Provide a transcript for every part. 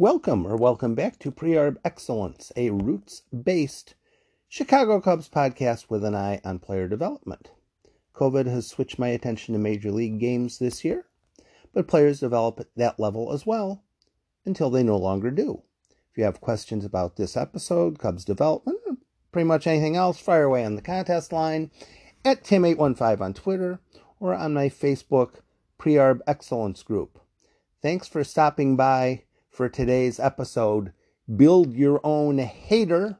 Welcome or welcome back to Pre-Arb Excellence, a roots-based Chicago Cubs podcast with an eye on player development. COVID has switched my attention to major league games this year, but players develop at that level as well until they no longer do. If you have questions about this episode, Cubs development, pretty much anything else, fire away on the contest line at Tim815 on Twitter or on my Facebook Pre-Arb Excellence group. Thanks for stopping by for today's episode, Build Your Own Hader,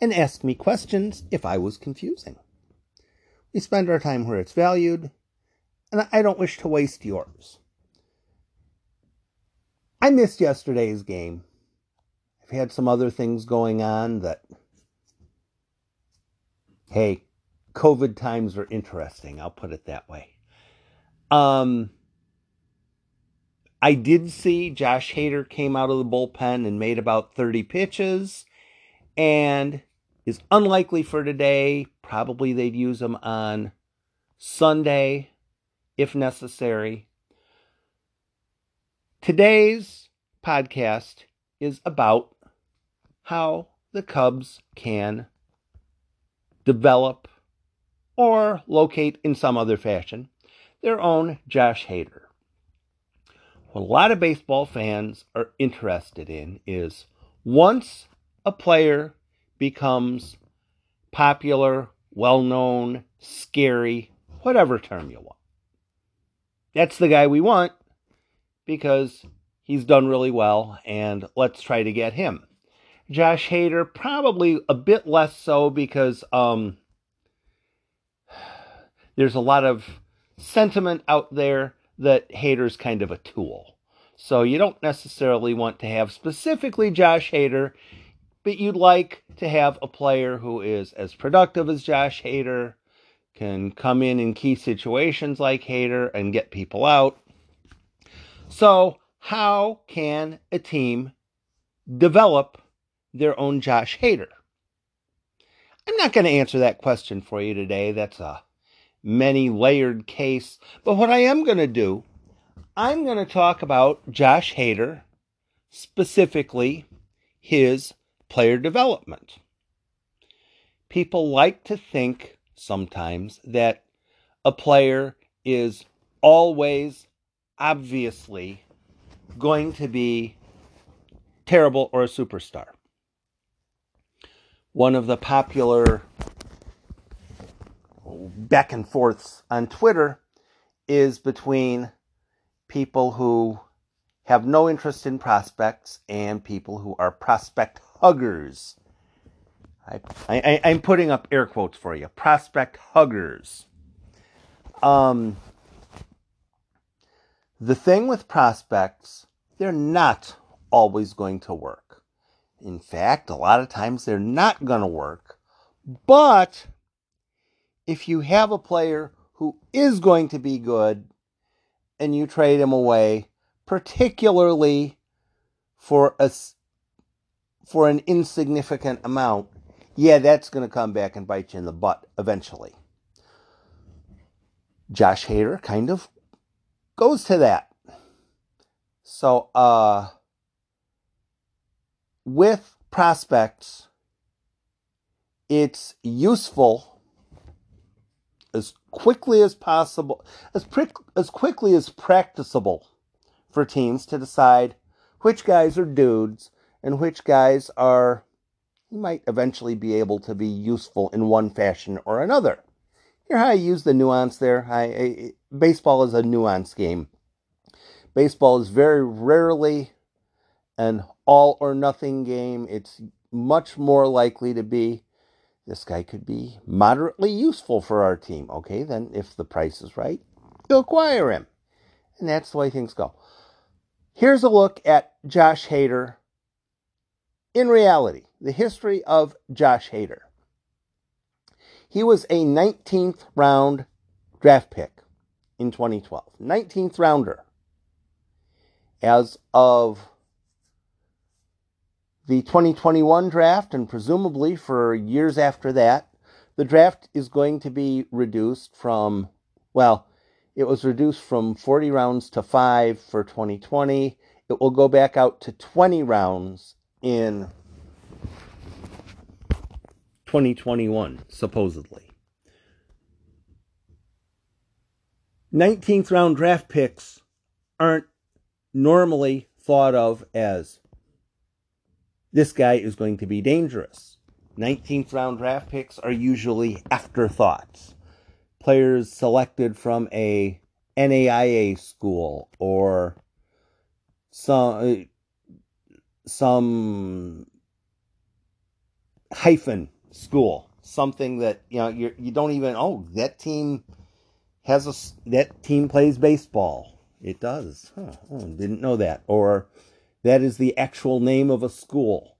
and ask me questions if I was confusing. We spend our time where it's valued, and I don't wish to waste yours. I missed yesterday's game. I've had some other things going on that, hey, COVID times are interesting. I'll put it that way. Um, I did see Josh Hader came out of the bullpen and made about 30 pitches and is unlikely for today. Probably they'd use him on Sunday if necessary. Today's podcast is about how the Cubs can develop or locate in some other fashion their own Josh Hader what a lot of baseball fans are interested in is once a player becomes popular, well known, scary, whatever term you want. That's the guy we want because he's done really well, and let's try to get him. Josh Hader, probably a bit less so because um, there's a lot of sentiment out there that Hader's kind of a tool. So you don't necessarily want to have specifically Josh Hader, but you'd like to have a player who is as productive as Josh Hader, can come in in key situations like Hader and get people out. So, how can a team develop their own Josh Hader? I'm not going to answer that question for you today. That's a many layered case. But what I am going to do, I'm going to talk about Josh Hader, specifically his player development. People like to think sometimes that a player is always obviously going to be terrible or a superstar. One of the popular back and forths on Twitter is between people who have no interest in prospects and people who are prospect huggers. I, I, I'm putting up air quotes for you prospect huggers. Um, the thing with prospects, they're not always going to work. In fact, a lot of times they're not going to work, but if you have a player who is going to be good and you trade him away, particularly for a for an insignificant amount, yeah, that's going to come back and bite you in the butt eventually. Josh Hader kind of goes to that. So, uh, with prospects, it's useful quickly as possible, as, as quickly as practicable for teams to decide which guys are dudes and which guys are, might eventually be able to be useful in one fashion or another. Hear how I use the nuance there? I, I, baseball is a nuance game. Baseball is very rarely an all or nothing game. It's much more likely to be this guy could be moderately useful for our team. Okay, then if the price is right, you'll acquire him. And that's the way things go. Here's a look at Josh Hader in reality, the history of Josh Hader. He was a 19th round draft pick in 2012. 19th rounder. As of the 2021 draft, and presumably for years after that, the draft is going to be reduced from, well, it was reduced from 40 rounds to five for 2020 it will go back out to 20 rounds in 2021, supposedly. 19th round draft picks aren't normally thought of as this guy is going to be dangerous. 19th round draft picks are usually afterthoughts. Players selected from a NAIA school or some uh, some hyphen school, something that you know you you don't even oh that team has a that team plays baseball. It does. Huh. Oh, didn't know that. Or that is the actual name of a school.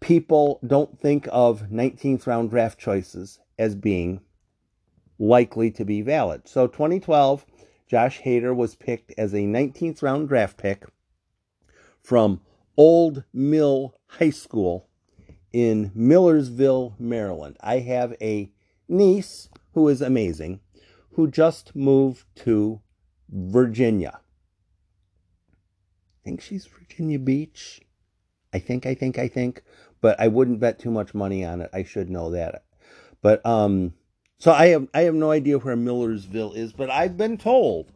People don't think of 19th round draft choices as being likely to be valid. So 2012, Josh Hader was picked as a 19th round draft pick from Old Mill High School in Millersville, Maryland. I have a niece who is amazing who just moved to Virginia. Think she's Virginia Beach. I think, I think, I think. But I wouldn't bet too much money on it. I should know that. But um so I have I have no idea where Millersville is, but I've been told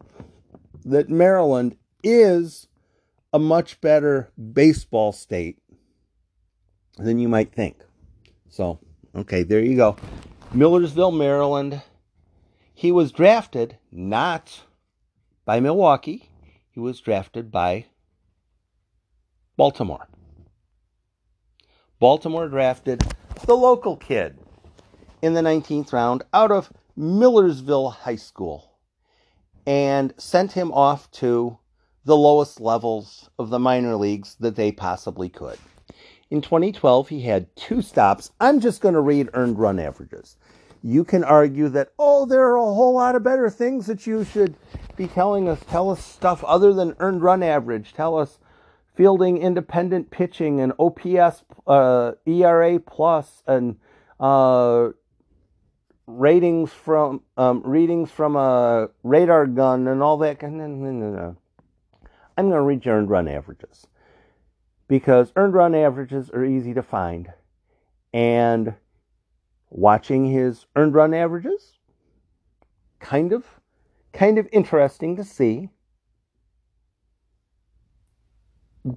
that Maryland is a much better baseball state than you might think. So, okay, there you go. Millersville, Maryland. He was drafted not by Milwaukee, he was drafted by Baltimore. Baltimore drafted the local kid in the 19th round out of Millersville High School and sent him off to the lowest levels of the minor leagues that they possibly could. In 2012, he had two stops. I'm just going to read earned run averages. You can argue that, oh, there are a whole lot of better things that you should be telling us. Tell us stuff other than earned run average. Tell us fielding independent pitching and OPS, uh, ERA plus, and uh, ratings from um, readings from a radar gun and all that. I'm going to read earned run averages because earned run averages are easy to find. And watching his earned run averages, kind of, kind of interesting to see.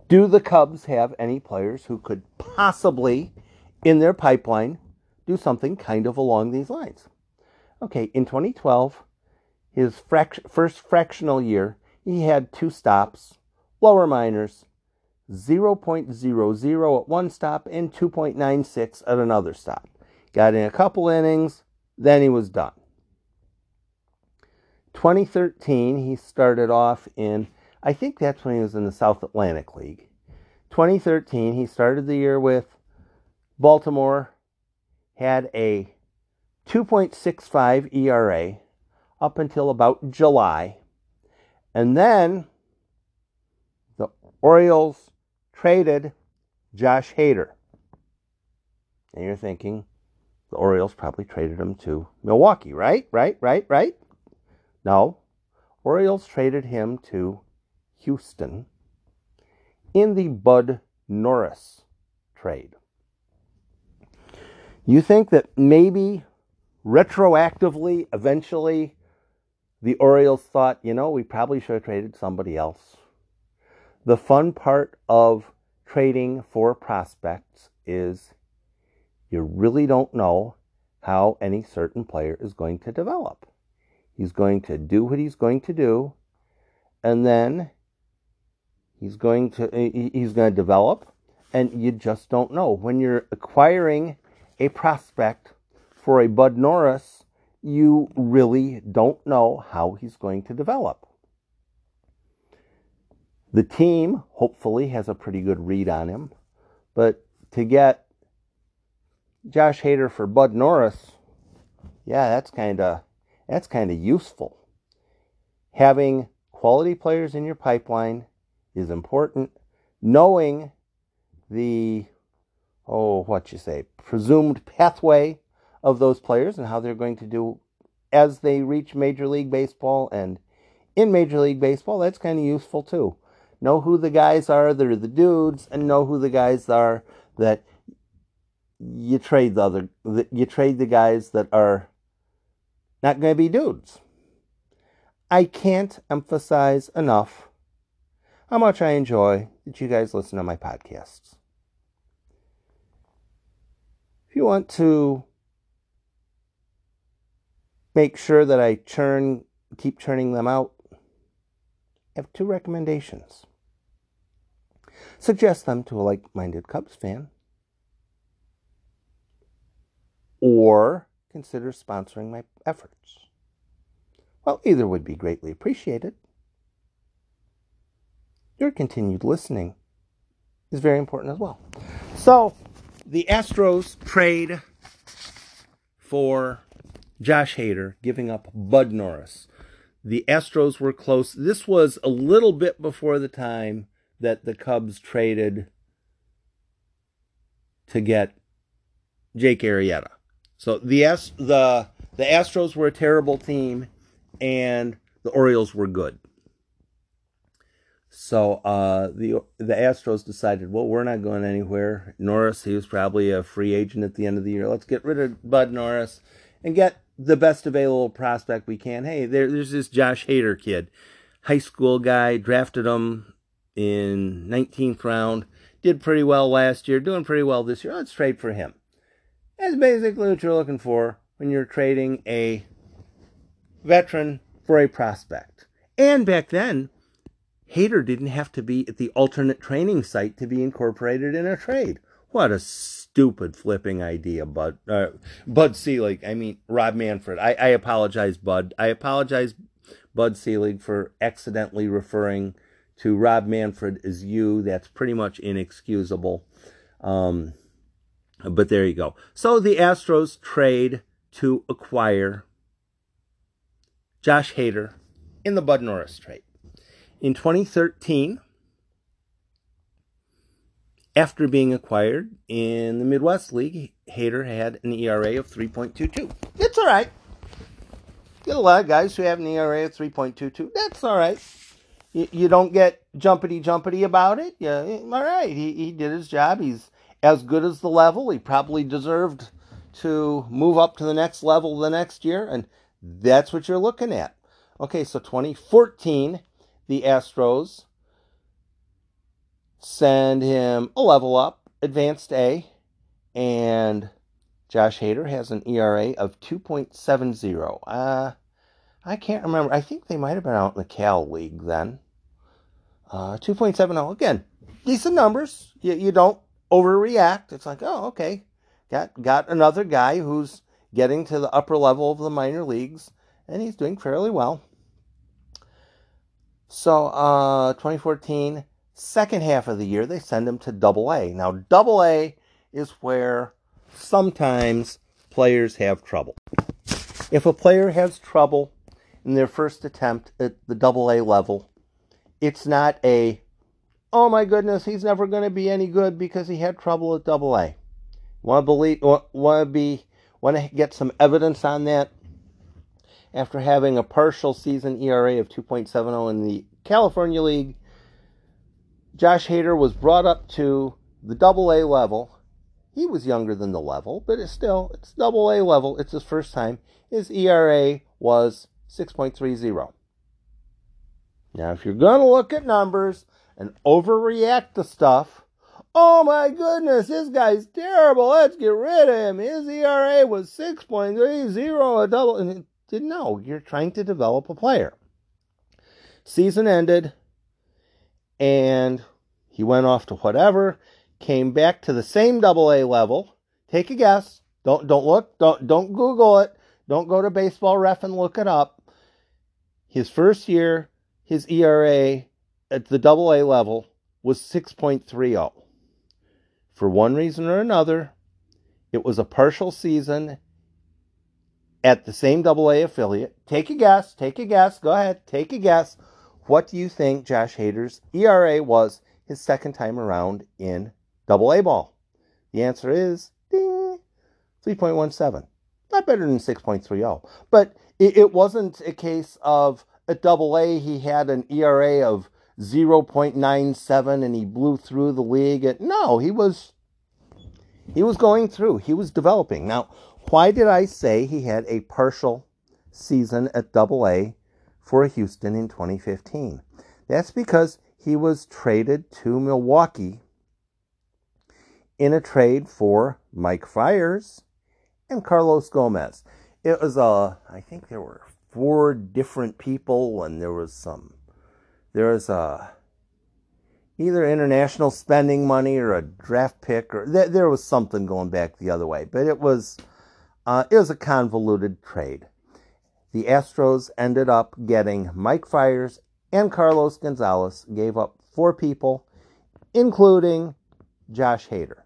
Do the Cubs have any players who could possibly, in their pipeline, do something kind of along these lines? Okay, in 2012, his frac- first fractional year, he had two stops, lower minors, 0.00 at one stop and 2.96 at another stop. Got in a couple innings, then he was done. 2013, he started off in, I think that's when he was in the South Atlantic League. 2013, he started the year with Baltimore, had a 2.65 ERA up until about July. And then the Orioles traded Josh Hader. And you're thinking, the Orioles probably traded him to Milwaukee, right? Right, right, right? No. Orioles traded him to Houston in the Bud Norris trade. You think that maybe retroactively, eventually, the Orioles thought, you know, we probably should have traded somebody else. The fun part of trading for prospects is you really don't know how any certain player is going to develop. He's going to do what he's going to do, and then he's going to he's going to develop, and you just don't know when you're acquiring a prospect for a Bud Norris. You really don't know how he's going to develop. The team hopefully has a pretty good read on him, but to get Josh Hader for Bud Norris, yeah, that's kind of that's kind of useful. Having quality players in your pipeline is important. Knowing the oh, what you say, presumed pathway of those players and how they're going to do as they reach Major League Baseball and in Major League Baseball, that's kind of useful too. Know who the guys are that are the dudes, and know who the guys are that you trade the other. That You trade the guys that are not going to be dudes. I can't emphasize enough how much I enjoy that you guys listen to my podcasts. If you want to make sure that I churn, keep churning them out, I have two recommendations. Suggest them to a like minded Cubs fan, or consider sponsoring my efforts. Well, either would be greatly appreciated. Your continued listening is very important as well. So, the Astros trade for Josh Hader, giving up Bud Norris. The Astros were close. This was a little bit before the time that the Cubs traded to get Jake Arrieta. So the the the Astros were a terrible team, and the Orioles were good. So uh, the the Astros decided, well, we're not going anywhere. Norris, he was probably a free agent at the end of the year. Let's get rid of Bud Norris and get the best available prospect we can. Hey, there, there's this Josh Hader kid, high school guy, drafted him in 19th round, did pretty well last year, doing pretty well this year. Let's trade for him. That's basically what you're looking for when you're trading a veteran for a prospect. And back then, Hader didn't have to be at the alternate training site to be incorporated in a trade. What a stupid flipping idea, Bud. Uh, Bud Selig. I mean, Rob Manfred. I, I apologize, Bud. I apologize, Bud Selig, for accidentally referring to Rob Manfred as you. That's pretty much inexcusable. Um, but there you go. So the Astros trade to acquire Josh Hader in the Bud Norris trade. In 2013, after being acquired in the Midwest League, Hader had an ERA of 3.22. It's all right. Get a lot of guys who have an ERA of 3.22. That's all right. You, you don't get jumpity jumpity about it. Yeah, all right. He, he did his job. He's as good as the level. He probably deserved to move up to the next level the next year, and that's what you're looking at. Okay, so 2014, the Astros send him a level up, advanced A, and Josh Hader has an ERA of 2.70. Uh, I can't remember. I think they might have been out in the Cal League then. Uh, 2.70. Again, decent numbers. You, you don't overreact. It's like, oh, okay, got got another guy who's getting to the upper level of the minor leagues, and he's doing fairly well. So, uh, 2014, second half of the year, they send him to Double A. Now, Double A is where sometimes players have trouble. If a player has trouble in their first attempt at the Double A level, it's not a oh my goodness, he's never going to be any good because he had trouble at Double A. Want to believe? Want to be? Want to get some evidence on that? After having a partial season ERA of 2.70 in the California League, Josh Hader was brought up to the Double A level. He was younger than the level, but it's still it's Double A level. It's his first time. His ERA was 6.30. Now, if you're going to look at numbers, and overreact to stuff. Oh my goodness, this guy's terrible. Let's get rid of him. His ERA was 6.30, a double. Didn't know. You're trying to develop a player. Season ended, and he went off to whatever, came back to the same double A level. Take a guess. Don't don't look. Don't don't Google it. Don't go to baseball ref and look it up. His first year, his ERA at the double A level was 6.30. For one reason or another, it was a partial season at the same double A affiliate. Take a guess, take a guess, go ahead, take a guess. What do you think Josh Hader's ERA was his second time around in double A ball? The answer is ding, 3.17. Not better than 6.30. But it, it wasn't a case of at A, he had an ERA of 0.97 and he blew through the league. no, he was he was going through. He was developing. Now, why did I say he had a partial season at double A for Houston in 2015? That's because he was traded to Milwaukee in a trade for Mike Fiers and Carlos Gomez. It was a, uh, I think there were four different people, and there was some, there was a, either international spending money or a draft pick, or th- there was something going back the other way. But it was, uh, was a convoluted trade. The Astros ended up getting Mike Fiers and Carlos Gonzalez, gave up four people, including Josh Hader.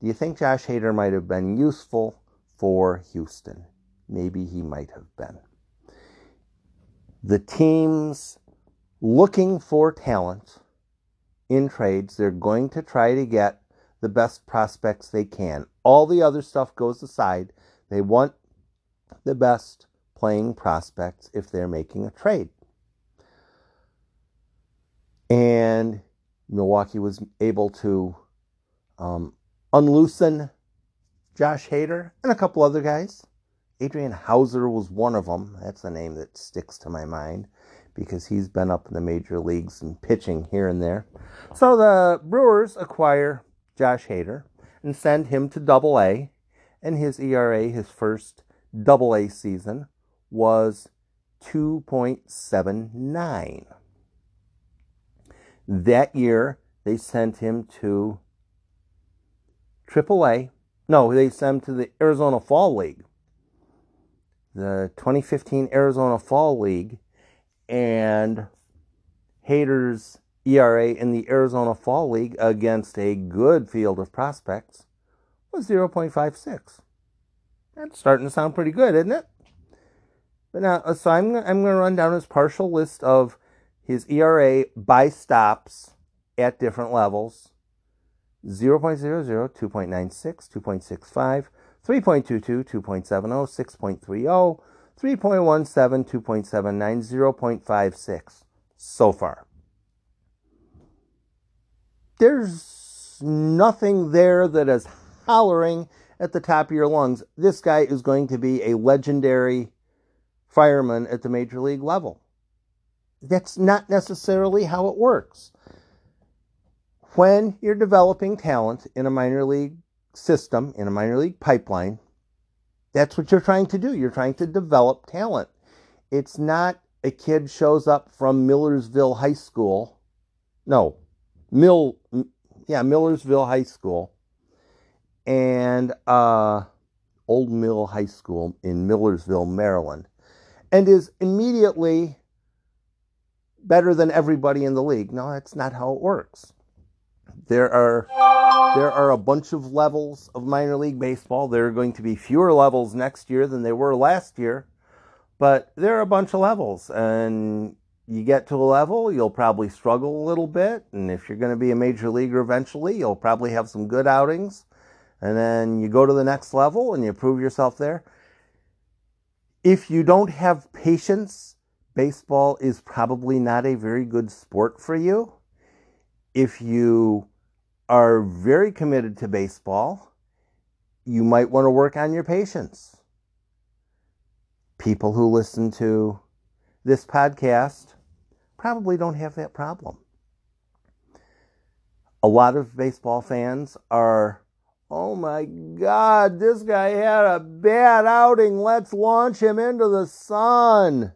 Do you think Josh Hader might have been useful for Houston? Maybe he might have been. The teams looking for talent in trades, they're going to try to get the best prospects they can. All the other stuff goes aside. They want the best playing prospects if they're making a trade. And Milwaukee was able to um, unloosen Josh Hader and a couple other guys. Adrian Houser was one of them. That's the name that sticks to my mind because he's been up in the major leagues and pitching here and there. So the Brewers acquire Josh Hader and send him to Double A, and his ERA, his first Double A season, was 2.79. That year, they sent him to AAA. No, they sent him to the Arizona Fall League. The 2015 Arizona Fall League and Hader's ERA in the Arizona Fall League against a good field of prospects was 0.56. That's starting to sound pretty good, isn't it? But now, uh, so I'm, I'm going to run down his partial list of his ERA by stops at different levels 0.00, 2.96, 2.65, 3.22, 2.70, 6.30, 3.17, 2.79, 0.56 so far. There's nothing there that is hollering at the top of your lungs. This guy is going to be a legendary fireman at the major league level. That's not necessarily how it works. When you're developing talent in a minor league system, in a minor league pipeline, that's what you're trying to do. You're trying to develop talent. It's not a kid shows up from Millersville High School. No, Mill, yeah, Millersville High School, and uh, Old Mill High School in Millersville, Maryland, and is immediately better than everybody in the league. No, that's not how it works. There are there are a bunch of levels of minor league baseball. There are going to be fewer levels next year than there were last year, but there are a bunch of levels and you get to a level, you'll probably struggle a little bit, and if you're going to be a major leaguer eventually, you'll probably have some good outings. And then you go to the next level and you prove yourself there. If you don't have patience baseball is probably not a very good sport for you. If you are very committed to baseball, you might want to work on your patience. People who listen to this podcast probably don't have that problem. A lot of baseball fans are, oh my God, this guy had a bad outing. Let's launch him into the sun.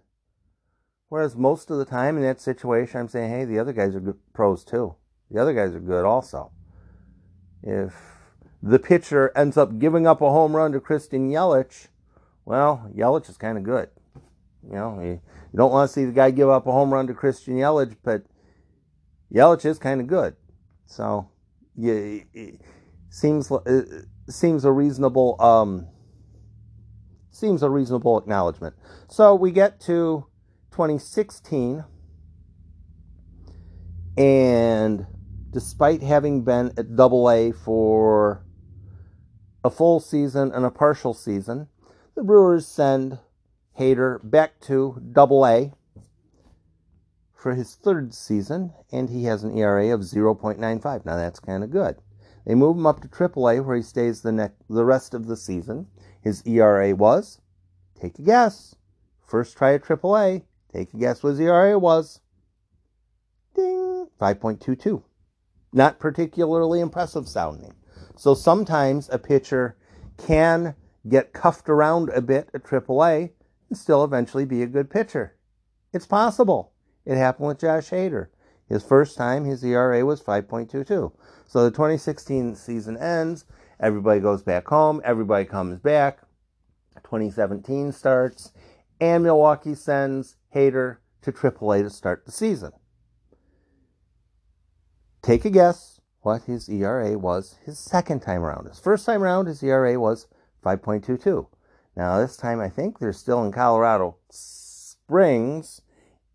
Whereas most of the time in that situation, I'm saying, hey, the other guys are good pros too. The other guys are good also. If the pitcher ends up giving up a home run to Christian Yelich, well, Yelich is kind of good. You know, you, you don't want to see the guy give up a home run to Christian Yelich, but Yelich is kind of good. So, yeah, it seems it seems a reasonable um, seems a reasonable acknowledgement. So we get to 2016. And despite having been at double A for a full season and a partial season, the Brewers send Hader back to double A for his third season, and he has an ERA of 0.95. Now that's kind of good. They move him up to AAA, where he stays the next, the rest of the season. His ERA was, take a guess. First try at AAA. Take a guess what his ERA was. Ding, 5.22. Not particularly impressive sounding. So sometimes a pitcher can get cuffed around a bit at AAA and still eventually be a good pitcher. It's possible. It happened with Josh Hader. His first time, his ERA was 5.22. So the 2016 season ends. Everybody goes back home. Everybody comes back. 2017 starts. And Milwaukee sends Hader to AAA to start the season. Take a guess what his ERA was his second time around. His first time around, his ERA was 5.22. Now, this time I think they're still in Colorado Springs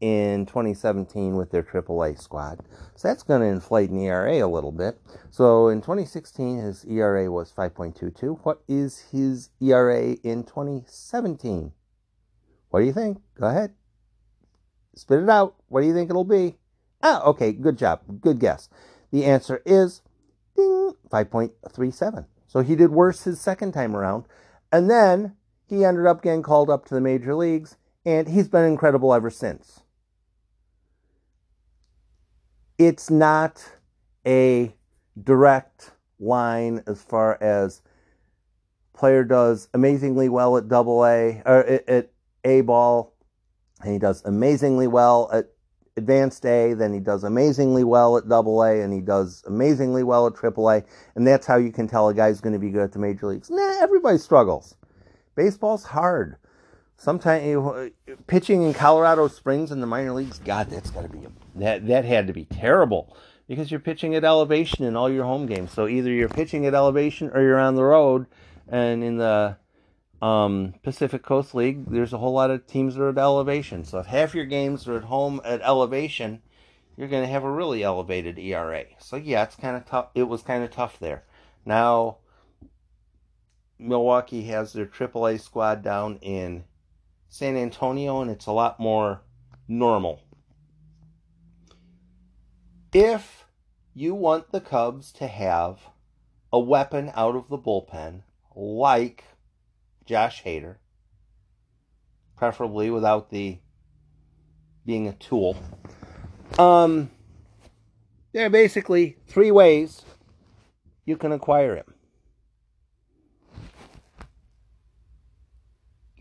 in 2017 with their AAA squad. So that's going to inflate an ERA a little bit. So in 2016, his ERA was 5.22. What is his ERA in 2017? What do you think? Go ahead. Spit it out. What do you think it'll be? Ah, okay, good job. Good guess. The answer is ding, 5.37. So he did worse his second time around. And then he ended up getting called up to the major leagues, and he's been incredible ever since it's not a direct line as far as player does amazingly well at double A or at A ball, and he does amazingly well at advanced A, then he does amazingly well at double A, and he does amazingly well at triple A, and that's how you can tell a guy's going to be good at the major leagues. Nah, everybody struggles. Baseball's hard. Sometimes uh, pitching in Colorado Springs in the minor leagues, God, that's got to be a that that had to be terrible because you're pitching at elevation in all your home games. So either you're pitching at elevation or you're on the road. And in the um, Pacific Coast League, there's a whole lot of teams that are at elevation. So if half your games are at home at elevation, you're going to have a really elevated ERA. So yeah, it's kind of tough. It was kind of tough there. Now Milwaukee has their AAA squad down in San Antonio, and it's a lot more normal if you want the Cubs to have a weapon out of the bullpen like Josh Hader, preferably without the being a tool. Um, there are basically three ways you can acquire him.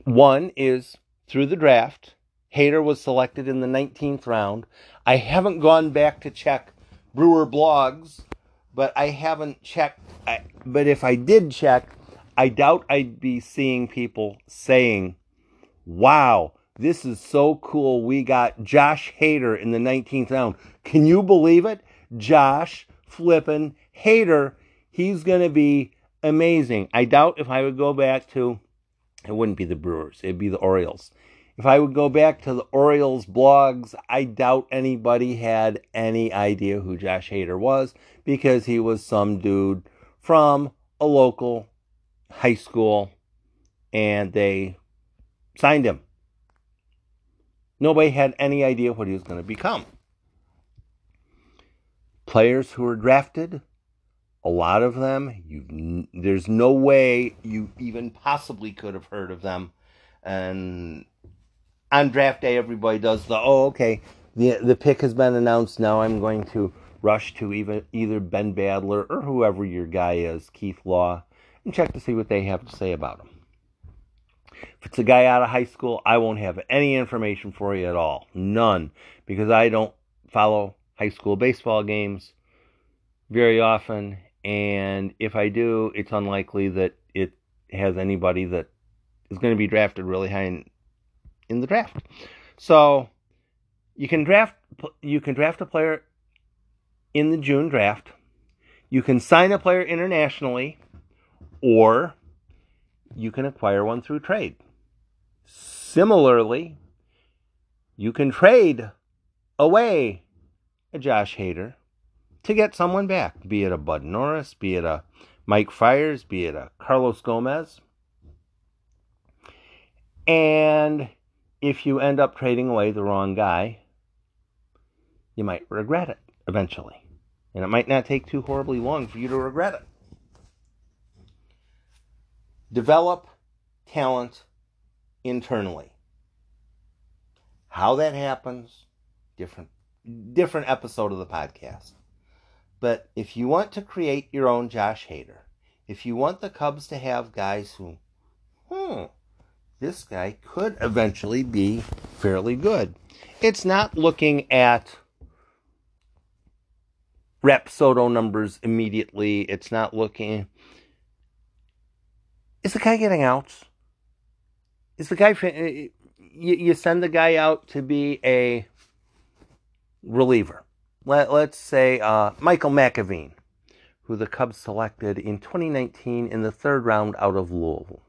One is through the draft. Hader was selected in the 19th round. I haven't gone back to check Brewer blogs, but I haven't checked. I, but if I did check, I doubt I'd be seeing people saying, wow, this is so cool. We got Josh Hader in the 19th round. Can you believe it? Josh flippin' Hader. He's going to be amazing. I doubt if I would go back to, it wouldn't be the Brewers, it'd be the Orioles. If I would go back to the Orioles blogs, I doubt anybody had any idea who Josh Hader was because he was some dude from a local high school and they signed him. Nobody had any idea what he was going to become. Players who were drafted, a lot of them, you there's no way you even possibly could have heard of them. And on draft day, everybody does the oh, okay, the the pick has been announced. Now I'm going to rush to even either Ben Badler or whoever your guy is, Keith Law, and check to see what they have to say about him. If it's a guy out of high school, I won't have any information for you at all, none, because I don't follow high school baseball games very often, and if I do, it's unlikely that it has anybody that is going to be drafted really high in, in the draft. So you can draft you can draft a player in the June draft. You can sign a player internationally or you can acquire one through trade. Similarly, you can trade away a Josh Hader to get someone back, be it a Bud Norris, be it a Mike Fiers, be it a Carlos Gomez. And if you end up trading away the wrong guy, you might regret it eventually. And it might not take too horribly long for you to regret it. Develop talent internally. How that happens, different different episode of the podcast. But if you want to create your own Josh Hader, if you want the Cubs to have guys who, hmm, this guy could eventually be fairly good. It's not looking at rep Rapsodo numbers immediately. It's not looking. Is the guy getting out? Is the guy. You, you send the guy out to be a reliever. Let, let's say uh, Michael McAvene, who the Cubs selected in 2019 in the third round out of Louisville.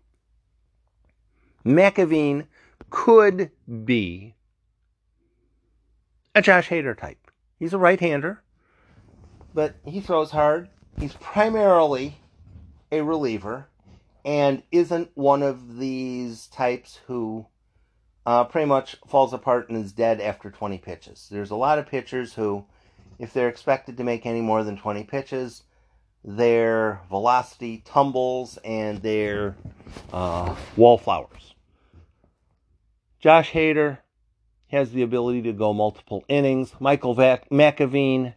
McAvene could be a Josh Hader type. He's a right hander, but he throws hard. He's primarily a reliever and isn't one of these types who uh, pretty much falls apart and is dead after 20 pitches. There's a lot of pitchers who, if they're expected to make any more than 20 pitches, their velocity tumbles and their uh, wallflowers. Josh Hader has the ability to go multiple innings. Michael Vac- McAvene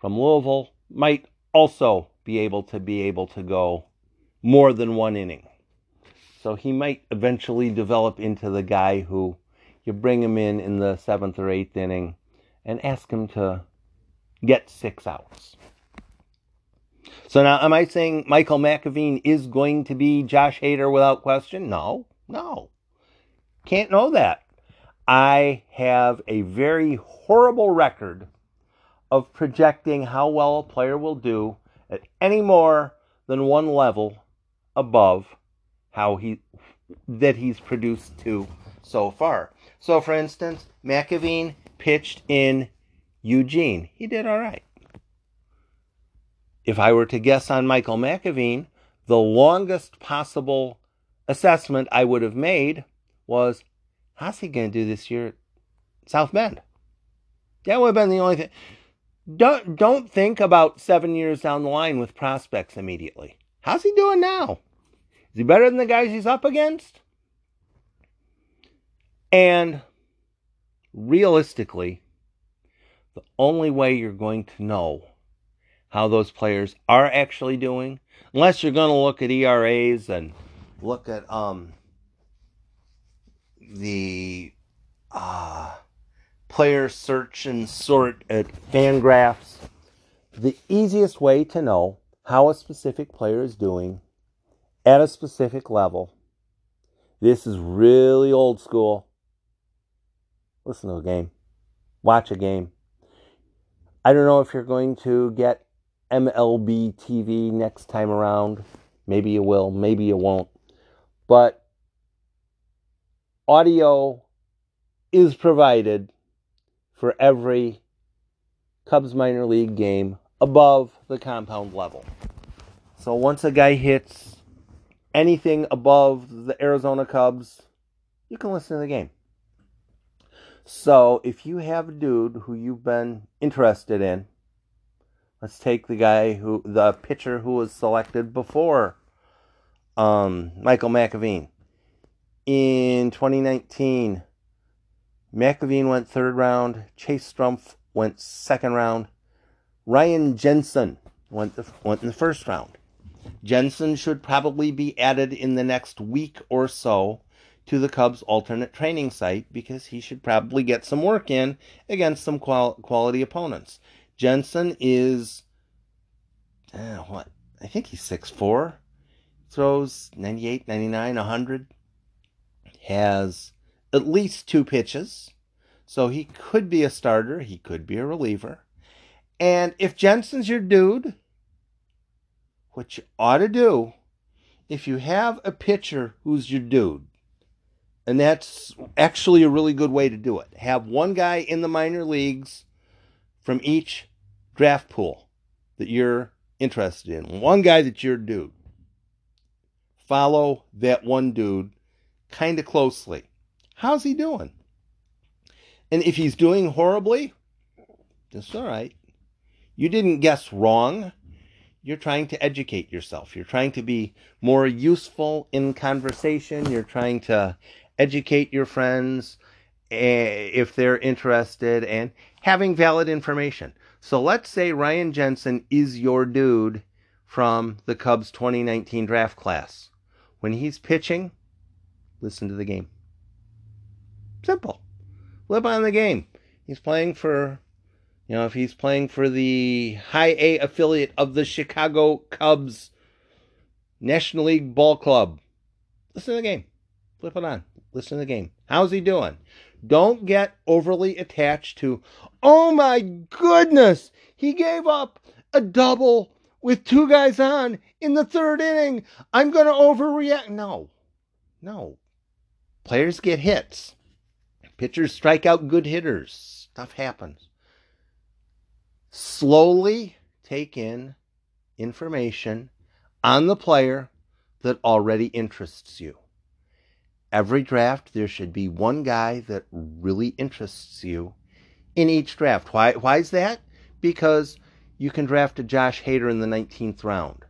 from Louisville might also be able to be able to go more than one inning. So he might eventually develop into the guy who you bring him in in the seventh or eighth inning and ask him to get six outs. So now, am I saying Michael McAvene is going to be Josh Hader without question? No, no. Can't know that. I have a very horrible record of projecting how well a player will do at any more than one level above how he that he's produced to so far. So, for instance, McAvene pitched in Eugene. He did all right. If I were to guess on Michael McAvene, the longest possible assessment I would have made was how's he going to do this year at South Bend? That would have been the only thing. Don't don't think about seven years down the line with prospects immediately. How's he doing now? Is he better than the guys he's up against? And realistically, the only way you're going to know how those players are actually doing, unless you're going to look at ERAs and look at um, the uh, player search and sort at Fangraphs, the easiest way to know how a specific player is doing at a specific level. This is really old school. Listen to a game, watch a game. I don't know if you're going to get MLB TV next time around. Maybe you will, maybe you won't. But audio is provided for every Cubs minor league game above the compound level. So once a guy hits anything above the Arizona Cubs, you can listen to the game. So if you have a dude who you've been interested in, let's take the guy who the pitcher who was selected before um, Michael McAvene. In 2019, McAvene went third round, Chase Strumpf went second round, Ryan Jensen went the, went in the first round. Jensen should probably be added in the next week or so to the Cubs' alternate training site because he should probably get some work in against some qual- quality opponents. Jensen is, uh, what? I think he's 6'4, throws 98, 99, 100, has at least two pitches, so he could be a starter, he could be a reliever. And if Jensen's your dude, what you ought to do if you have a pitcher who's your dude, and that's actually a really good way to do it. Have one guy in the minor leagues from each draft pool that you're interested in, one guy that you're dude. Follow that one dude kind of closely. How's he doing? And if he's doing horribly, That's all right. You didn't guess wrong. You're trying to educate yourself. You're trying to be more useful in conversation. You're trying to educate your friends eh, if they're interested and having valid information. So let's say Ryan Jensen is your dude from the Cubs 2019 draft class. When he's pitching, listen to the game. Simple. Live on the game. He's playing for, you know, if he's playing for the high A affiliate of the Chicago Cubs National League Ball Club, listen to the game. Flip it on. Listen to the game. How's he doing? Don't get overly attached to, oh my goodness, he gave up a double with two guys on in the third inning. I'm going to overreact. No, no. Players get hits. Pitchers strike out good hitters. Stuff happens. Slowly take in information on the player that already interests you. Every draft, there should be one guy that really interests you in each draft. Why, why is that? Because you can draft a Josh Hader in the 19th round.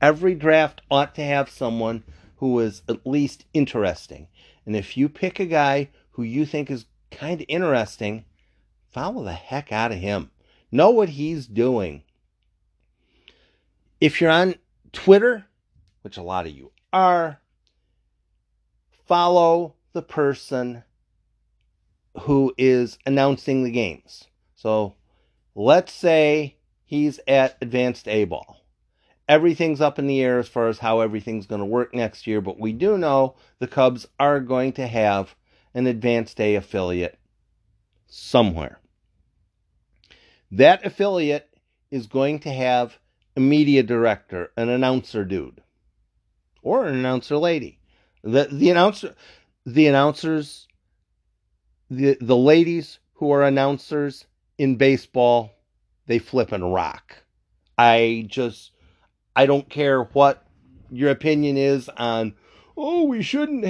Every draft ought to have someone who is at least interesting. And if you pick a guy who you think is kind of interesting, follow the heck out of him. Know what he's doing. If you're on Twitter, which a lot of you are, follow the person who is announcing the games. So let's say he's at Advanced A Ball everything's up in the air as far as how everything's going to work next year, but we do know the Cubs are going to have an advanced A affiliate somewhere. That affiliate is going to have a media director, an announcer dude, or an announcer lady. The the announcer the announcers the the ladies who are announcers in baseball, they flip and rock. I just I don't care what your opinion is on, oh, we shouldn't,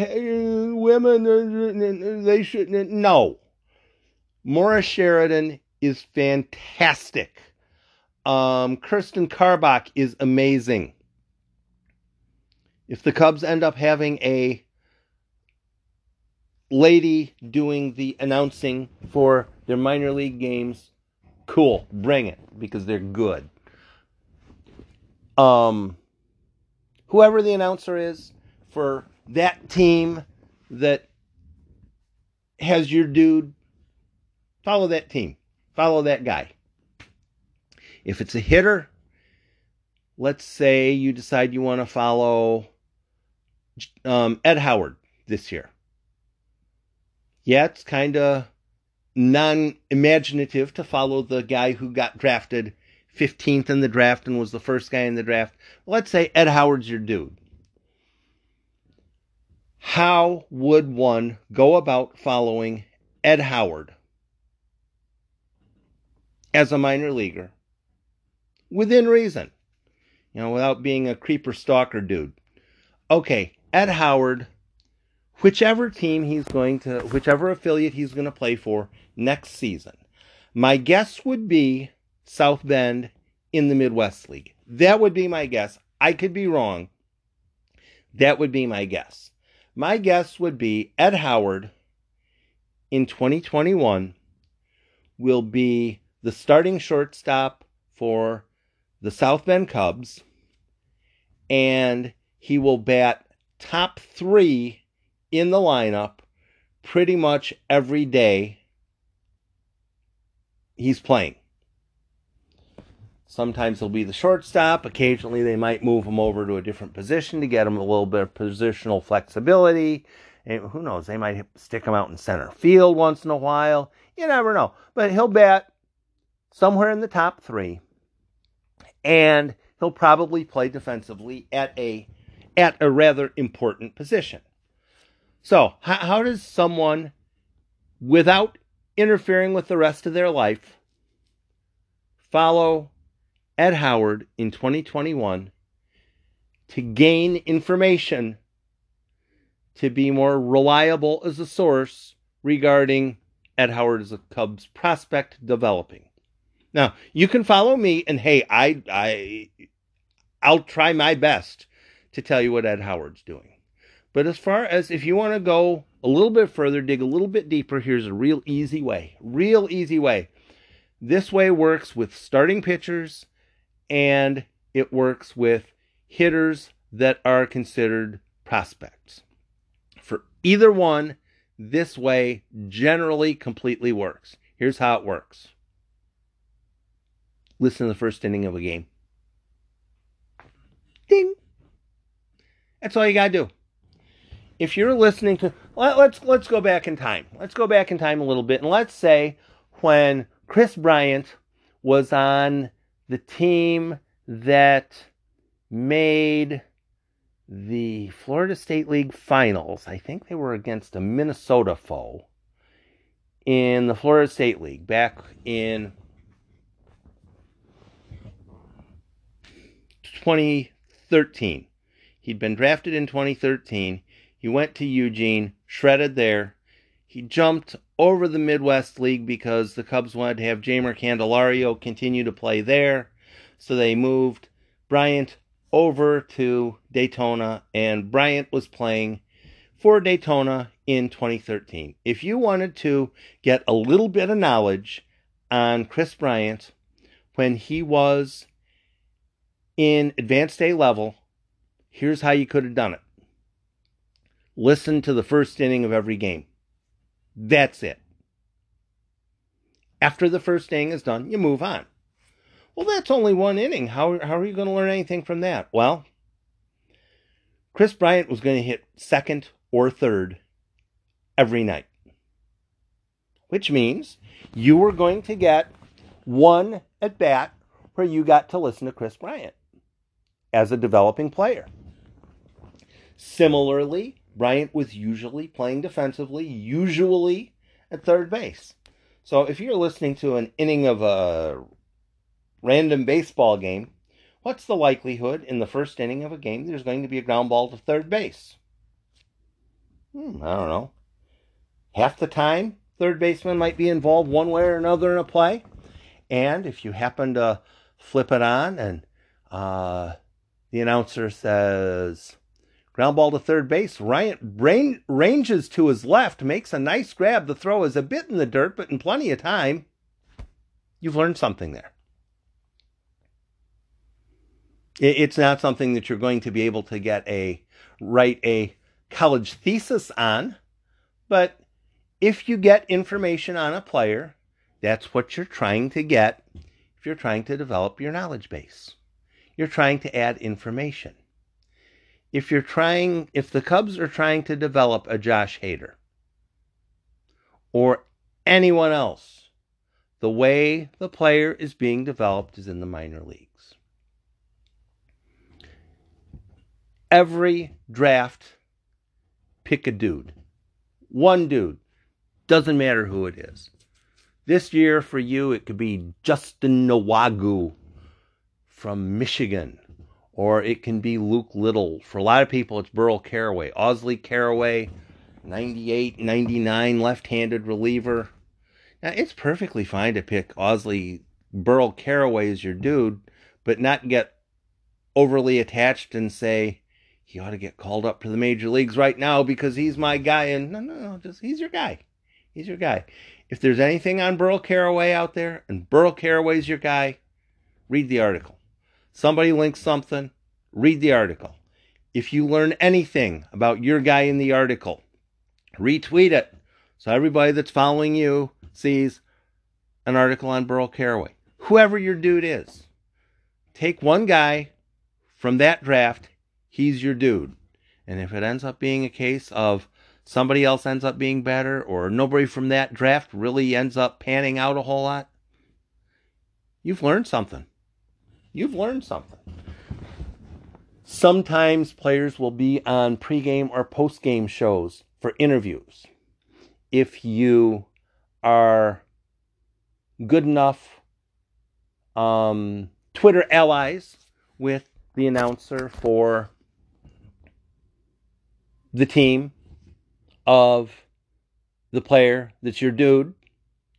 women, they shouldn't. No. Maura Sheridan is fantastic. Um, Kirsten Karbach is amazing. If the Cubs end up having a lady doing the announcing for their minor league games, cool, bring it because they're good um, whoever the announcer is for that team that has your dude, follow that team, follow that guy. If it's a hitter, let's say you decide you want to follow um, Ed Howard this year. Yeah, it's kind of non imaginative to follow the guy who got drafted 15th in the draft and was the first guy in the draft. Let's say Ed Howard's your dude. How would one go about following Ed Howard as a minor leaguer within reason? You know, without being a creeper stalker dude. Okay, Ed Howard, whichever team he's going to, whichever affiliate he's going to play for next season. My guess would be South Bend in the Midwest League. That would be my guess. I could be wrong. That would be my guess. My guess would be Ed Howard in 2021 will be the starting shortstop for the South Bend Cubs, and he will bat top three in the lineup pretty much every day he's playing. Sometimes he'll be the shortstop. Occasionally, they might move him over to a different position to get him a little bit of positional flexibility. And who knows? They might stick him out in center field once in a while. You never know. But he'll bat somewhere in the top three, and he'll probably play defensively at a at a rather important position. So, how, how does someone, without interfering with the rest of their life, follow Ed Howard in 2021 to gain information to be more reliable as a source regarding Ed Howard is a Cubs prospect developing. Now, you can follow me and hey, I I I'll try my best to tell you what Ed Howard's doing. But as far as if you want to go a little bit further, dig a little bit deeper, here's a real easy way. Real easy way. This way works with starting pitchers and it works with hitters that are considered prospects. For either one, this way generally completely works. Here's how it works listen to the first inning of a game. Ding. That's all you got to do. If you're listening to let, let's let's go back in time. Let's go back in time a little bit and let's say when Kris Bryant was on the team that made the Florida State League finals. I think they were against a Minnesota foe in the Florida State League back in 2013. He'd been drafted in 2013. He went to Eugene, shredded there. He jumped over the Midwest League because the Cubs wanted to have Jeimer Candelario continue to play there. So they moved Bryant over to Daytona, and Bryant was playing for Daytona in 2013. If you wanted to get a little bit of knowledge on Kris Bryant when he was in advanced A level, here's how you could have done it. Listen to the first inning of every game. That's it. After the first inning is done, you move on. Well, that's only one inning. How, how are you going to learn anything from that? Well, Kris Bryant was going to hit second or third every night, which means you were going to get one at bat where you got to listen to Kris Bryant as a developing player. Similarly, Bryant was usually playing defensively, usually at third base. So if you're listening to an inning of a random baseball game, what's the likelihood in the first inning of a game there's going to be a ground ball to third base? Hmm, I don't know. Half the time, third baseman might be involved one way or another in a play. And if you happen to flip it on and uh, the announcer says, ground ball to third base, Ryan ranges to his left, makes a nice grab. The throw is a bit in the dirt, but in plenty of time. You've learned something there. It's not something that you're going to be able to get a write a college thesis on, but if you get information on a player, that's what you're trying to get if you're trying to develop your knowledge base. You're trying to add information. If you're trying if the Cubs are trying to develop a Josh Hader or anyone else, the way the player is being developed is in the minor leagues. every draft, pick a dude. One dude. Doesn't matter who it is. This year for you, it could be Justin Nwogu from Michigan, or it can be Luke Little. For a lot of people, it's Burl Carraway. Osley Carraway, 98, 99 left handed reliever. Now, it's perfectly fine to pick Osley Burl Carraway as your dude, but not get overly attached and say, he ought to get called up to the major leagues right now because he's my guy. And no, no, no, just he's your guy. He's your guy. If there's anything on Burl Carraway out there and Burl Carraway's your guy, read the article. Somebody links something, read the article. If you learn anything about your guy in the article, retweet it so everybody that's following you sees an article on Burl Carraway. Whoever your dude is, take one guy from that draft he's your dude. And if it ends up being a case of somebody else ends up being better or nobody from that draft really ends up panning out a whole lot, you've learned something. You've learned something. Sometimes players will be on pregame or postgame shows for interviews. If you are good enough um, Twitter allies with the announcer for the team of the player that's your dude,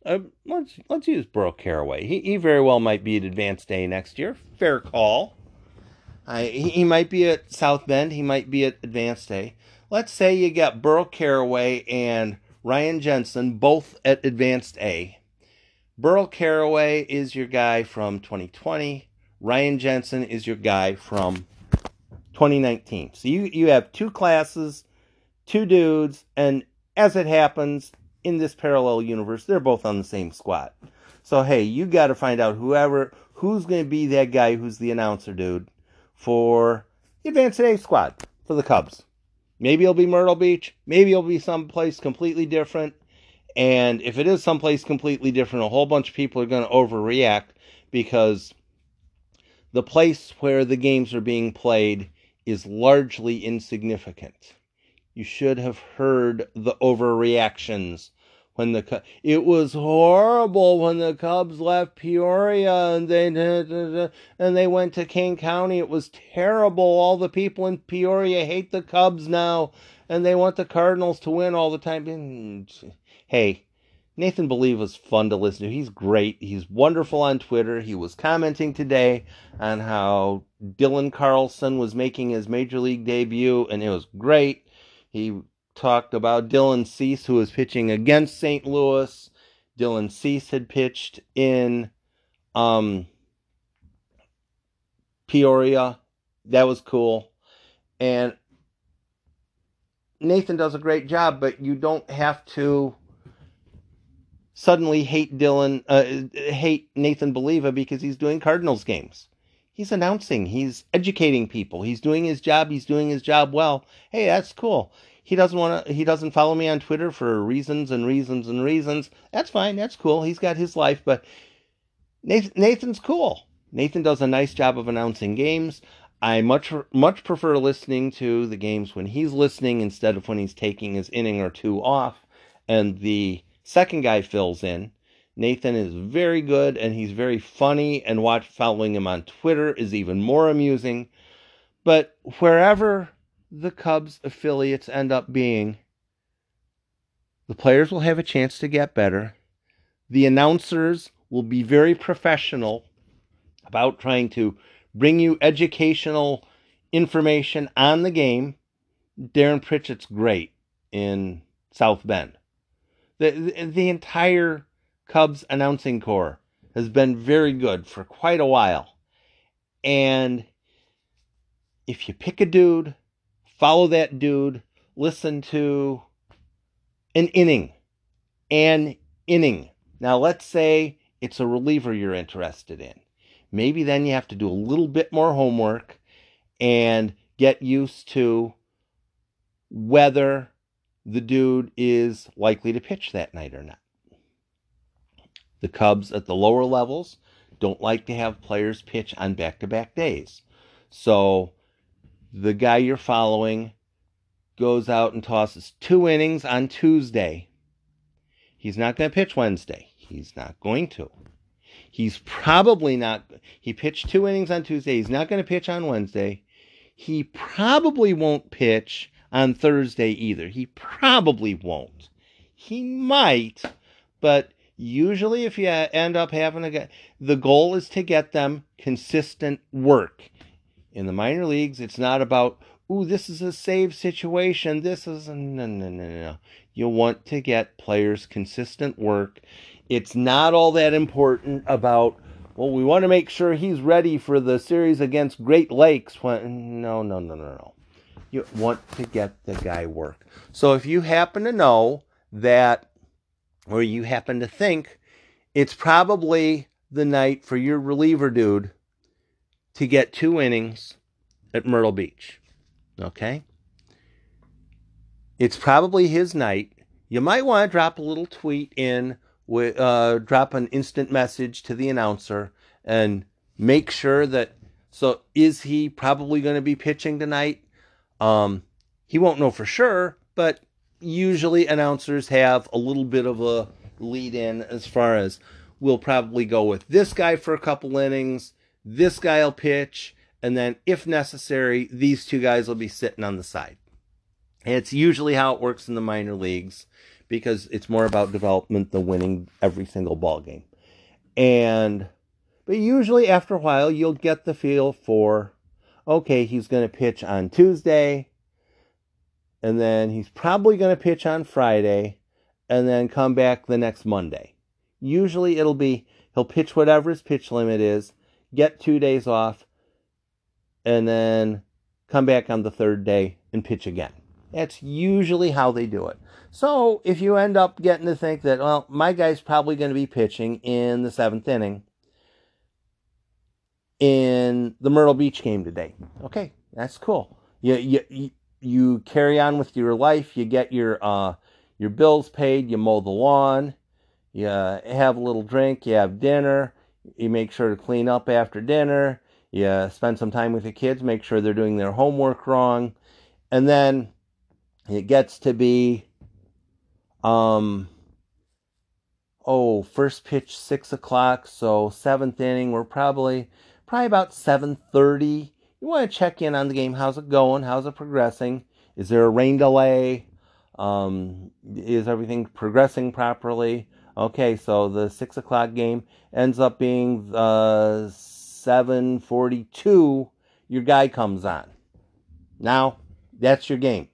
uh, let's let's use Burl Carraway. He he very well might be at Advanced A next year. Fair call. I, he, he might be at South Bend. He might be at Advanced A. Let's say you got Burl Carraway and Ryan Jensen both at Advanced A. Burl Carraway is your guy from 2020. Ryan Jensen is your guy from 2019. So you you have two classes, two dudes, and as it happens in this parallel universe, they're both on the same squad. So hey, you got to find out whoever who's going to be that guy who's the announcer dude for the Advanced A squad for the Cubs. Maybe it'll be Myrtle Beach, maybe it'll be someplace completely different. And if it is someplace completely different, a whole bunch of people are going to overreact because the place where the games are being played is largely insignificant. You should have heard the overreactions when the it was horrible when the Cubs left Peoria and they and they went to Kane County. It was terrible. All the people in Peoria hate the Cubs now, and they want the Cardinals to win all the time. Mm, hey, Nathan Baliva was fun to listen to. He's great. He's wonderful on Twitter. He was commenting today on how Dylan Carlson was making his major league debut, and it was great. He talked about Dylan Cease, who was pitching against St. Louis. Dylan Cease had pitched in um, Peoria. That was cool. And Nathan does a great job, but you don't have to suddenly hate Dylan, uh, hate Nathan Baliva because he's doing Cardinals games. He's announcing, he's educating people, he's doing his job, he's doing his job well. Hey, that's cool. He doesn't want to, he doesn't follow me on Twitter for reasons and reasons and reasons. That's fine, that's cool. He's got his life, but Nathan, Nathan's cool. Nathan does a nice job of announcing games. I much much prefer listening to the games when he's listening instead of when he's taking his inning or two off. And the Second guy fills in. Nathan is very good and he's very funny, and watch following him on Twitter is even more amusing. But wherever the Cubs affiliates end up being, the players will have a chance to get better. The announcers will be very professional about trying to bring you educational information on the game. Darren Pritchett's great in South Bend. The, the, the entire Cubs announcing corps has been very good for quite a while. And if you pick a dude, follow that dude, listen to an inning, an inning. Now, let's say it's a reliever you're interested in. Maybe then you have to do a little bit more homework and get used to whether the dude is likely to pitch that night or not. The Cubs at the lower levels don't like to have players pitch on back to back days. So the guy you're following goes out and tosses two innings on Tuesday. He's not going to pitch Wednesday. He's not going to. He's probably not. He pitched two innings on Tuesday. He's not going to pitch on Wednesday. He probably won't pitch on Thursday either. He probably won't. He might, but usually if you end up having a the goal is to get them consistent work. In the minor leagues, it's not about ooh, this is a save situation. This is no, no, no, no. You want to get players consistent work. It's not all that important about well, we want to make sure he's ready for the series against Great Lakes. When no, no, no, no, no you want to get the guy work. So if you happen to know that, or you happen to think it's probably the night for your reliever dude to get two innings at Myrtle Beach, okay? It's probably his night. You might want to drop a little tweet in uh, drop an instant message to the announcer and make sure that so is he probably going to be pitching tonight um, he won't know for sure, but usually announcers have a little bit of a lead in as far as we'll probably go with this guy for a couple innings, this guy will pitch, and then if necessary, these two guys will be sitting on the side. And it's usually how it works in the minor leagues because it's more about development than winning every single ball game. And but usually after a while you'll get the feel for okay, he's going to pitch on Tuesday and then he's probably going to pitch on Friday and then come back the next Monday. Usually it'll be he'll pitch whatever his pitch limit is, get 2 days off and then come back on the third day and pitch again. That's usually how they do it. So if you end up getting to think that, well, my guy's probably going to be pitching in the seventh inning in the Myrtle Beach game today. Okay, that's cool. You, you, you carry on with your life. You get your, uh, your bills paid. You mow the lawn. You have a little drink. You have dinner. You make sure to clean up after dinner. You spend some time with the kids. Make sure they're doing their homework wrong. And then it gets to be um oh first pitch six o'clock so seventh inning we're probably probably about 7.30 you want to check in on the game how's it going how's it progressing is there a rain delay um, is everything progressing properly okay so the six o'clock game ends up being uh, 7.42 your guy comes on now that's your game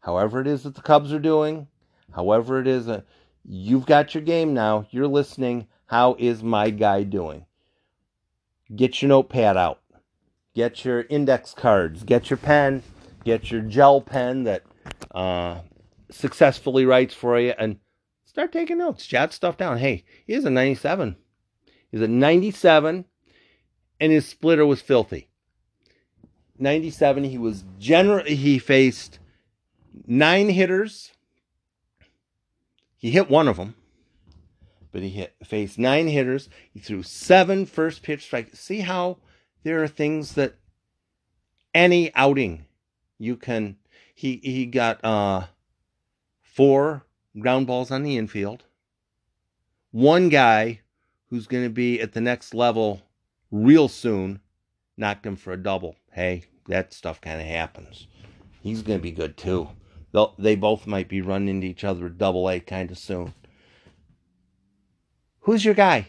however it is that the Cubs are doing, however it is, uh, you've got your game now. You're listening. How is my guy doing? Get your notepad out. Get your index cards. Get your pen. Get your gel pen that uh, successfully writes for you and start taking notes. Jot stuff down. Hey, he is a 97. He's a 97 and his splitter was filthy. 97, he was generally, he faced nine hitters. He hit one of them, but he hit faced nine hitters. He threw seven first pitch strikes. See how there are things that any outing you can. He he got uh, four ground balls on the infield. One guy who's going to be at the next level real soon knocked him for a double. Hey, that stuff kind of happens. He's going to be good too. They'll, they both might be running into each other at double A kind of soon. Who's your guy?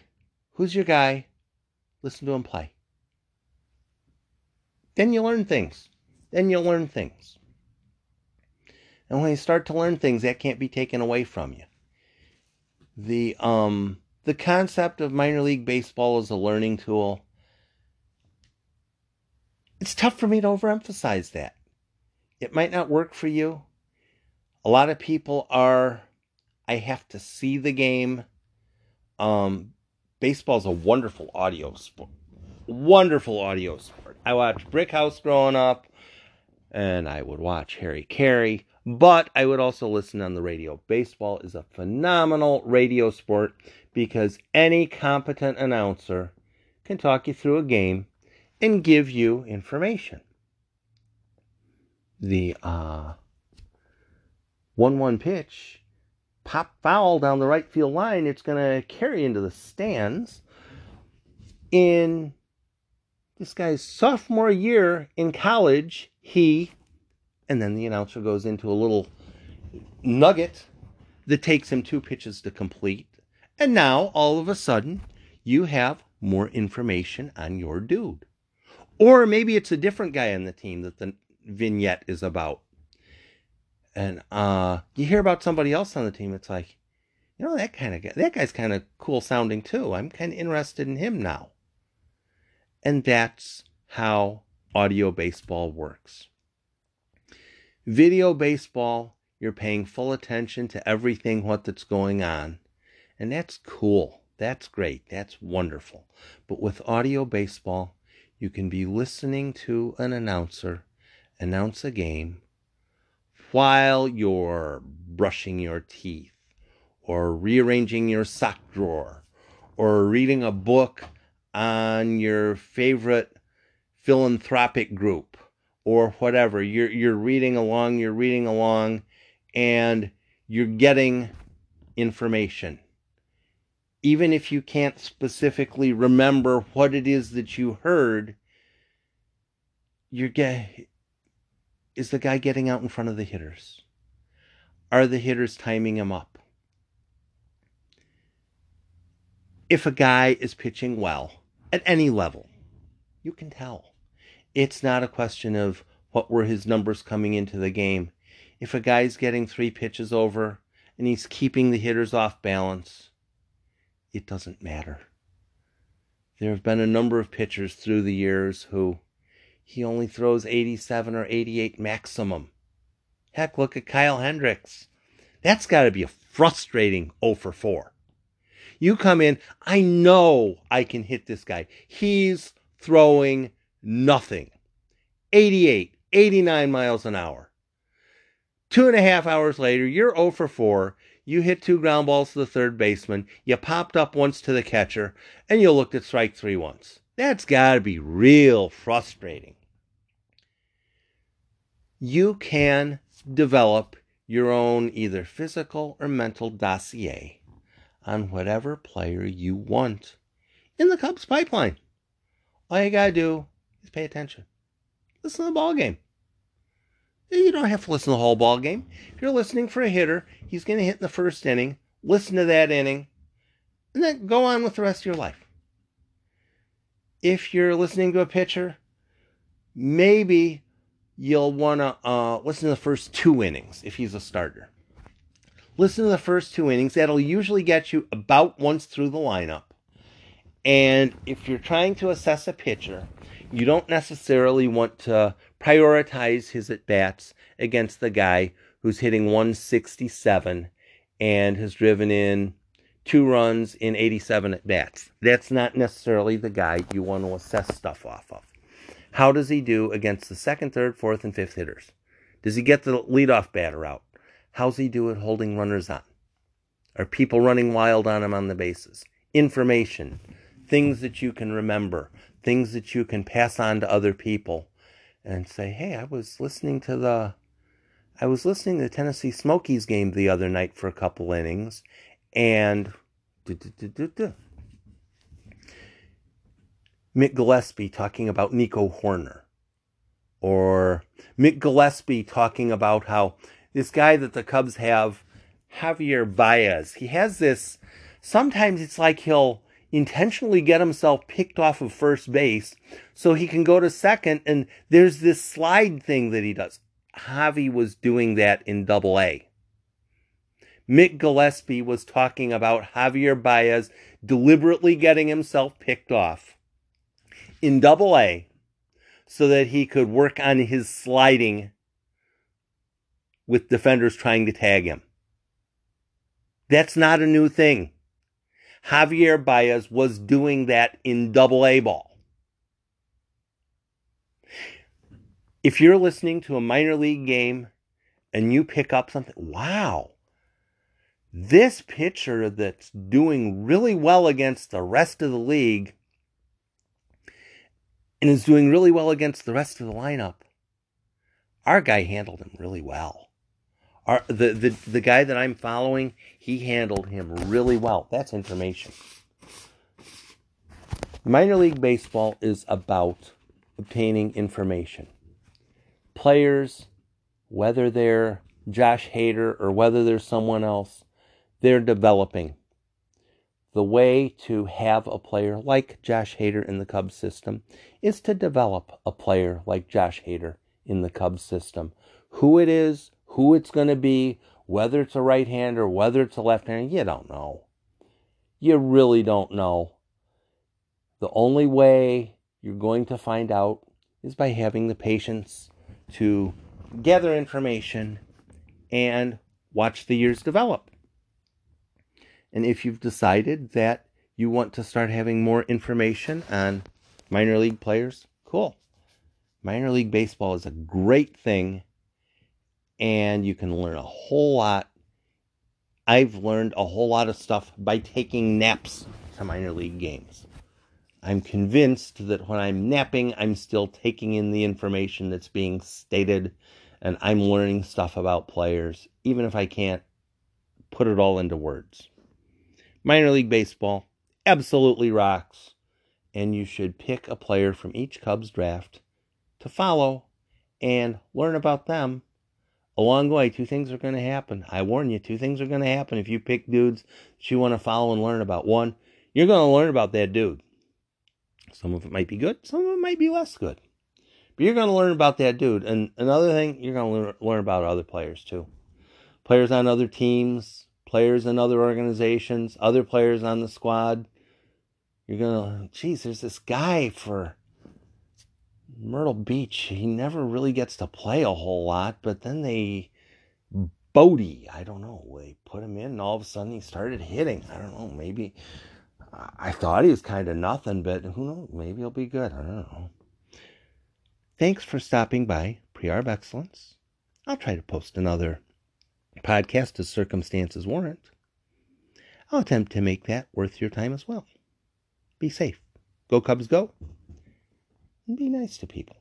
Who's your guy? Listen to him play. Then you learn things. Then you learn things. And when you start to learn things, that can't be taken away from you. The um the concept of minor league baseball as a learning tool. It's tough for me to overemphasize that. It might not work for you a lot of people are I have to see the game. Um, baseball is a wonderful audio sport. Wonderful audio sport. I watched Brickhouse growing up, and I would watch Harry Caray, but I would also listen on the radio. Baseball is a phenomenal radio sport because any competent announcer can talk you through a game and give you information. The uh, 1 1 pitch, pop foul down the right field line. It's going to carry into the stands. In this guy's sophomore year in college, he, and then the announcer goes into a little nugget that takes him two pitches to complete. And now, all of a sudden, you have more information on your dude. Or maybe it's a different guy on the team that the vignette is about and uh, you hear about somebody else on the team, it's like, you know, that kind of guy, that guy's kind of cool sounding too. I'm kind of interested in him now. And that's how audio baseball works. Video baseball, you're paying full attention to everything what that's going on. And that's cool. That's great. That's wonderful. But with audio baseball, you can be listening to an announcer announce a game while you're brushing your teeth or rearranging your sock drawer or reading a book on your favorite philanthropic group or whatever you're you're reading along you're reading along and you're getting information even if you can't specifically remember what it is that you heard you're get is the guy getting out in front of the hitters? Are the hitters timing him up? If a guy is pitching well at any level, you can tell. It's not a question of what were his numbers coming into the game. If a guy's getting three pitches over and he's keeping the hitters off balance, it doesn't matter. There have been a number of pitchers through the years who he only throws 87 or 88 maximum. Heck, look at Kyle Hendricks. That's got to be a frustrating 0 for 4. You come in, I know I can hit this guy. He's throwing nothing. 88, 89 miles an hour. Two and a half hours later, you're 0 for 4. You hit two ground balls to the third baseman. You popped up once to the catcher, and you looked at strike three once. That's got to be real frustrating. You can develop your own either physical or mental dossier on whatever player you want in the Cubs pipeline. All you got to do is pay attention. Listen to the ball game. You don't have to listen to the whole ball game. If you're listening for a hitter, he's going to hit in the first inning. Listen to that inning, and then go on with the rest of your life. If you're listening to a pitcher, maybe you'll want to uh, listen to the first two innings if he's a starter. Listen to the first two innings. That'll usually get you about once through the lineup. And if you're trying to assess a pitcher, you don't necessarily want to prioritize his at bats against the guy who's hitting 167 and has driven in two runs in 87 at bats. That's not necessarily the guy you want to assess stuff off of. How does he do against the second, third, fourth, and fifth hitters? Does he get the leadoff batter out? How's he do at holding runners on? Are people running wild on him on the bases? Information, things that you can remember, things that you can pass on to other people and say, hey, I was listening to the I was listening to the Tennessee Smokies game the other night for a couple innings, and Mick Gillespie talking about Nico Hoerner or Mick Gillespie talking about how this guy that the Cubs have, Javier Baez, he has this. Sometimes it's like he'll intentionally get himself picked off of first base so he can go to second. And there's this slide thing that he does. Javi was doing that in double A. Mick Gillespie was talking about Javier Baez deliberately getting himself picked off in double A so that he could work on his sliding with defenders trying to tag him. That's not a new thing. Javier Baez was doing that in double A ball. If you're listening to a minor league game and you pick up something, wow, this pitcher that's doing really well against the rest of the league and is doing really well against the rest of the lineup, our guy handled him really well. Our, the, the, the guy that I'm following, he handled him really well. That's information. Minor League Baseball is about obtaining information. Players, whether they're Josh Hader or whether they're someone else, they're developing. The way to have a player like Josh Hader in the Cubs system is to develop a player like Josh Hader in the Cubs system. Who it is, who it's going to be, whether it's a right hander, or whether it's a left hander, you don't know. You really don't know. The only way you're going to find out is by having the patience to gather information and watch the years develop. And if you've decided that you want to start having more information on minor league players, cool. Minor league baseball is a great thing and you can learn a whole lot. I've learned a whole lot of stuff by taking naps to minor league games. I'm convinced that when I'm napping, I'm still taking in the information that's being stated and I'm learning stuff about players, even if I can't put it all into words. Minor League Baseball absolutely rocks, and you should pick a player from each Cubs draft to follow and learn about them along the way, two things are going to happen. I warn you, two things are going to happen if you pick dudes that you want to follow and learn about. One, you're going to learn about that dude. Some of it might be good, some of it might be less good. But you're going to learn about that dude. And another thing, you're going to learn about other players too. Players on other teams, players in other organizations, other players on the squad. You're going to, geez, there's this guy for Myrtle Beach. He never really gets to play a whole lot, but then they, Bodie, I don't know, they put him in and all of a sudden he started hitting. I don't know, maybe I thought he was kind of nothing, but who knows? Maybe he'll be good. I don't know. Thanks for stopping by, Pre of Excellence. I'll try to post another podcast as circumstances warrant. I'll attempt to make that worth your time as well. Be safe. Go Cubs, go. And be nice to people.